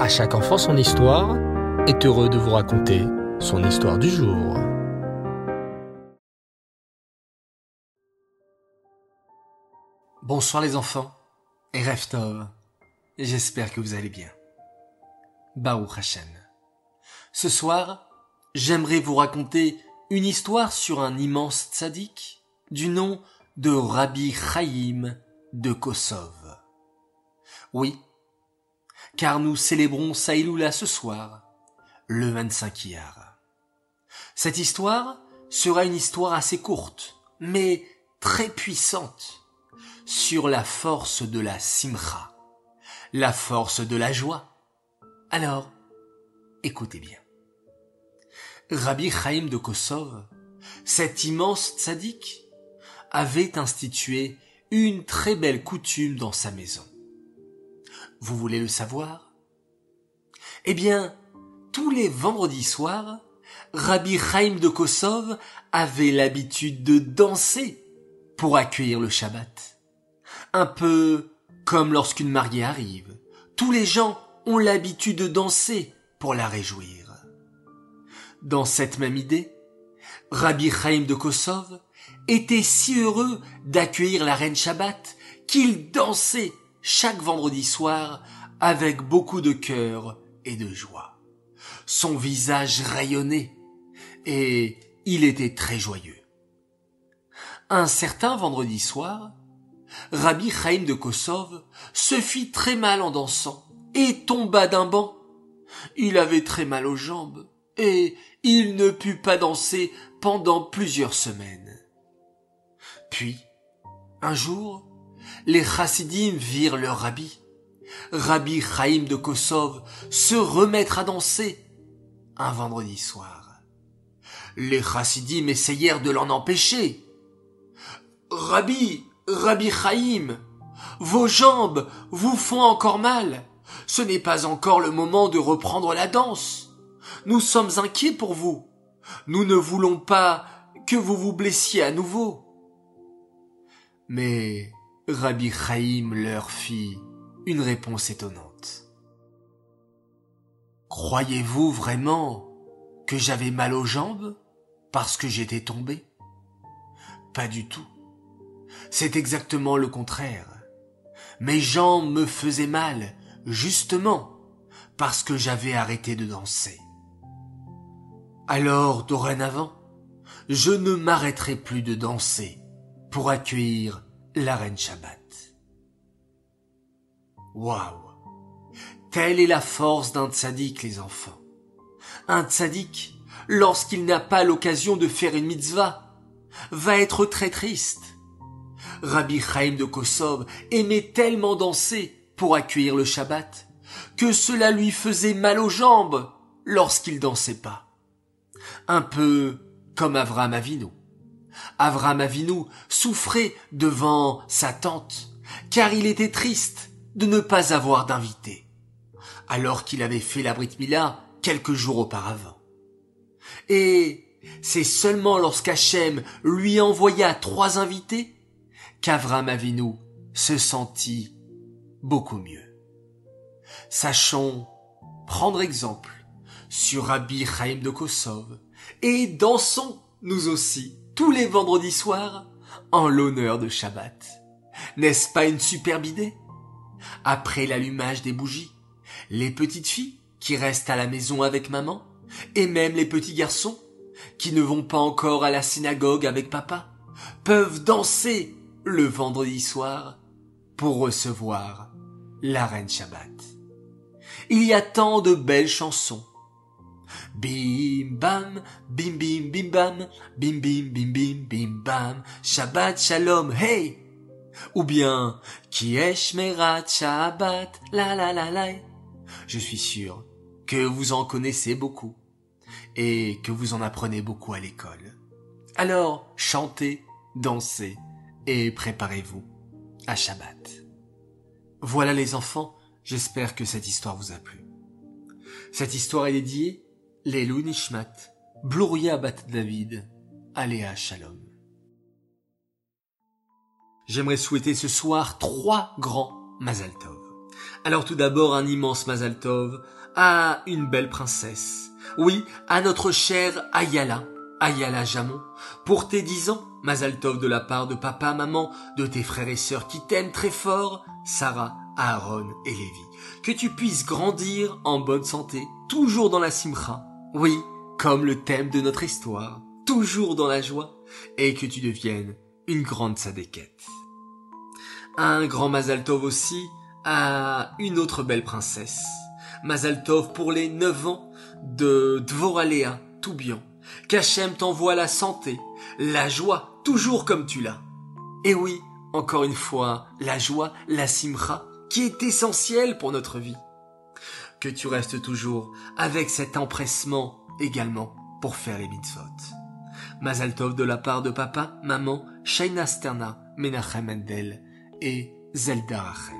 À chaque enfant son histoire est heureux de vous raconter son histoire du jour. Bonsoir les enfants et Reftov. J'espère que vous allez bien. Baruch Hashem. Ce soir, j'aimerais vous raconter une histoire sur un immense tzaddik du nom de Rabbi Chaim de Kosov. Oui, car nous célébrons Saïloula ce soir, le 25 Iyar. Cette histoire sera une histoire assez courte, mais très puissante, sur la force de la simcha, la force de la joie. Alors, écoutez bien. Rabbi Chaim de Kosov, cet immense tzaddik, avait institué une très belle coutume dans sa maison. Vous voulez le savoir? Eh bien, tous les vendredis soirs, Rabbi Chaim de Kosov avait l'habitude de danser pour accueillir le Shabbat. Un peu comme lorsqu'une mariée arrive. Tous les gens ont l'habitude de danser pour la réjouir. Dans cette même idée, Rabbi Chaim de Kosov était si heureux d'accueillir la reine Shabbat qu'il dansait chaque vendredi soir avec beaucoup de cœur et de joie. Son visage rayonnait et il était très joyeux. Un certain vendredi soir, Rabbi Chaim de Kosov se fit très mal en dansant et tomba d'un banc. Il avait très mal aux jambes et il ne put pas danser pendant plusieurs semaines. Puis, un jour, les chassidim virent leur rabbi, Rabbi Chaim de Kosov, se remettre à danser un vendredi soir. Les chassidim essayèrent de l'en empêcher. Rabbi, Rabbi Chaim, vos jambes vous font encore mal. Ce n'est pas encore le moment de reprendre la danse. Nous sommes inquiets pour vous. Nous ne voulons pas que vous vous blessiez à nouveau. Mais Rabbi Chaim leur fit une réponse étonnante. Croyez-vous vraiment que j'avais mal aux jambes parce que j'étais tombé? Pas du tout. C'est exactement le contraire. Mes jambes me faisaient mal, justement, parce que j'avais arrêté de danser. Alors, dorénavant, je ne m'arrêterai plus de danser pour accueillir la reine Shabbat. Waouh Telle est la force d'un tzaddik, les enfants. Un tzaddik, lorsqu'il n'a pas l'occasion de faire une mitzvah, va être très triste. Rabbi Chaim de Kosov aimait tellement danser pour accueillir le Shabbat que cela lui faisait mal aux jambes lorsqu'il dansait pas. Un peu comme Avram Avinu. Avram Avinu souffrait devant sa tante, car il était triste de ne pas avoir d'invité, alors qu'il avait fait la Brit Mila quelques jours auparavant. Et c'est seulement lorsqu'Hachem lui envoya trois invités qu'Avram Avinu se sentit beaucoup mieux. Sachons prendre exemple sur Rabbi Chaim de Kosov et dansons nous aussi tous les vendredis soirs en l'honneur de Shabbat. N'est-ce pas une superbe idée? Après l'allumage des bougies, les petites filles qui restent à la maison avec maman, et même les petits garçons qui ne vont pas encore à la synagogue avec papa, peuvent danser le vendredi soir pour recevoir la reine Shabbat. Il y a tant de belles chansons Bim bam, bim bim bim bam, bim bim bim bim bim bam, Shabbat shalom, hey! Ou bien, qui est Shabbat, la la la la. Je suis sûr que vous en connaissez beaucoup et que vous en apprenez beaucoup à l'école. Alors, chantez, dansez et préparez-vous à Shabbat. Voilà les enfants, j'espère que cette histoire vous a plu. Cette histoire est dédiée Lelou Nishmat, Bluria Bat David, Aléa Shalom. J'aimerais souhaiter ce soir trois grands Mazal Tov. Alors tout d'abord un immense Mazal Tov à une belle princesse. Oui, à notre chère Ayala, Ayala Jamon, pour tes dix ans, Mazal Tov de la part de papa, maman, de tes frères et sœurs qui t'aiment très fort, Sarah, Aaron et Lévi. Que tu puisses grandir en bonne santé, toujours dans la simcha. Oui, comme le thème de notre histoire, toujours dans la joie, et que tu deviennes une grande sadéquette. Un grand Mazal Tov aussi à une autre belle princesse. Mazal Tov pour les neuf ans de Dvoralea Toubian. Qu'Hachem t'envoie la santé, la joie, toujours comme tu l'as. Et oui, encore une fois, la joie, la simcha, qui est essentielle pour notre vie. Que tu restes toujours avec cet empressement également pour faire les mitzvot. Mazal Tov de la part de papa, maman, Shaina Sterna, Menachem Mendel et Zelda Rachel.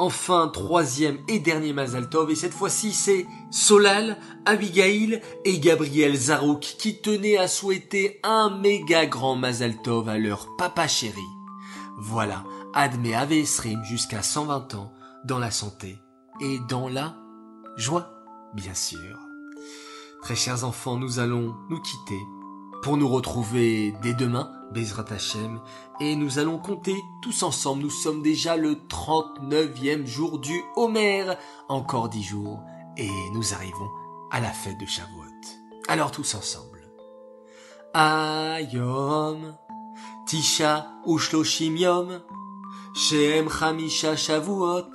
Enfin, troisième et dernier Mazal Tov, et cette fois-ci c'est Solal, Abigail et Gabriel Zarouk qui tenaient à souhaiter un méga grand Mazal Tov à leur papa chéri. Voilà, Admet Avesrim jusqu'à 120 ans, dans la santé et dans la joie, bien sûr. Très chers enfants, nous allons nous quitter pour nous retrouver dès demain, Bezrat Hashem, et nous allons compter tous ensemble. Nous sommes déjà le 39e jour du Homer. Encore dix jours, et nous arrivons à la fête de Shavuot. Alors tous ensemble. Ayom, Tisha Ushloshim Yom, Shem Chamisha Shavuot,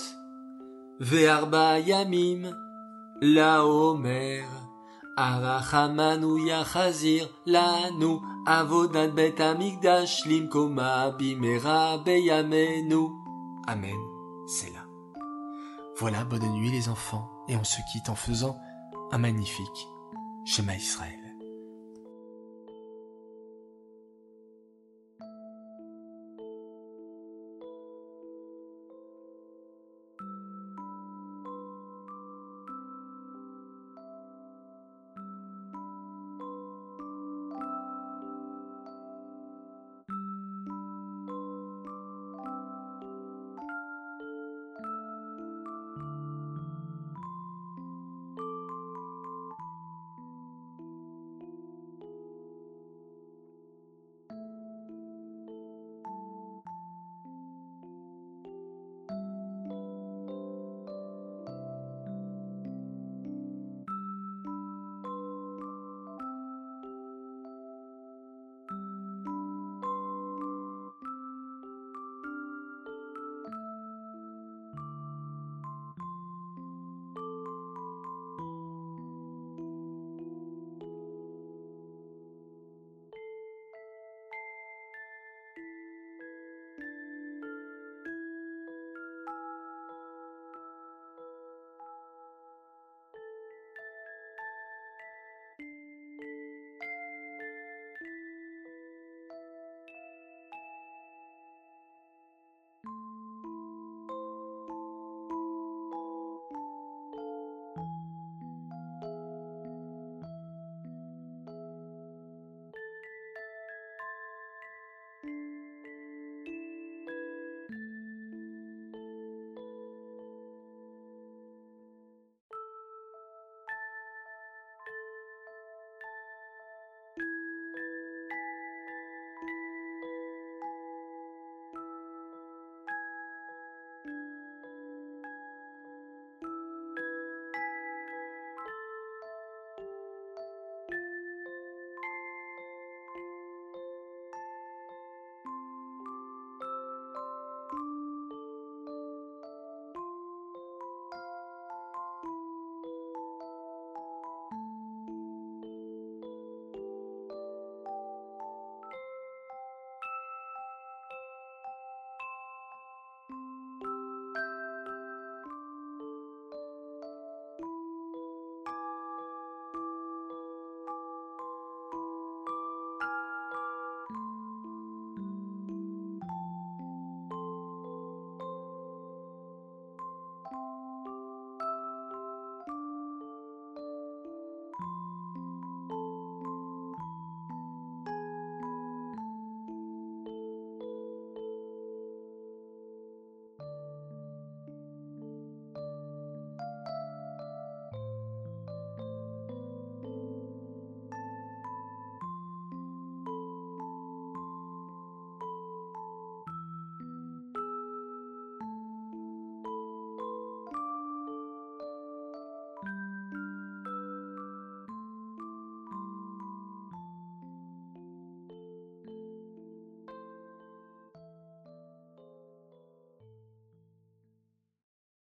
Ve'arba Yamim, La Homer. Arachamanu yachazir lanu avodat bet amigdash limkoma bimera beyamenu. Amen, c'est là. Voilà, bonne nuit les enfants, et on se quitte en faisant un magnifique Shema Israël.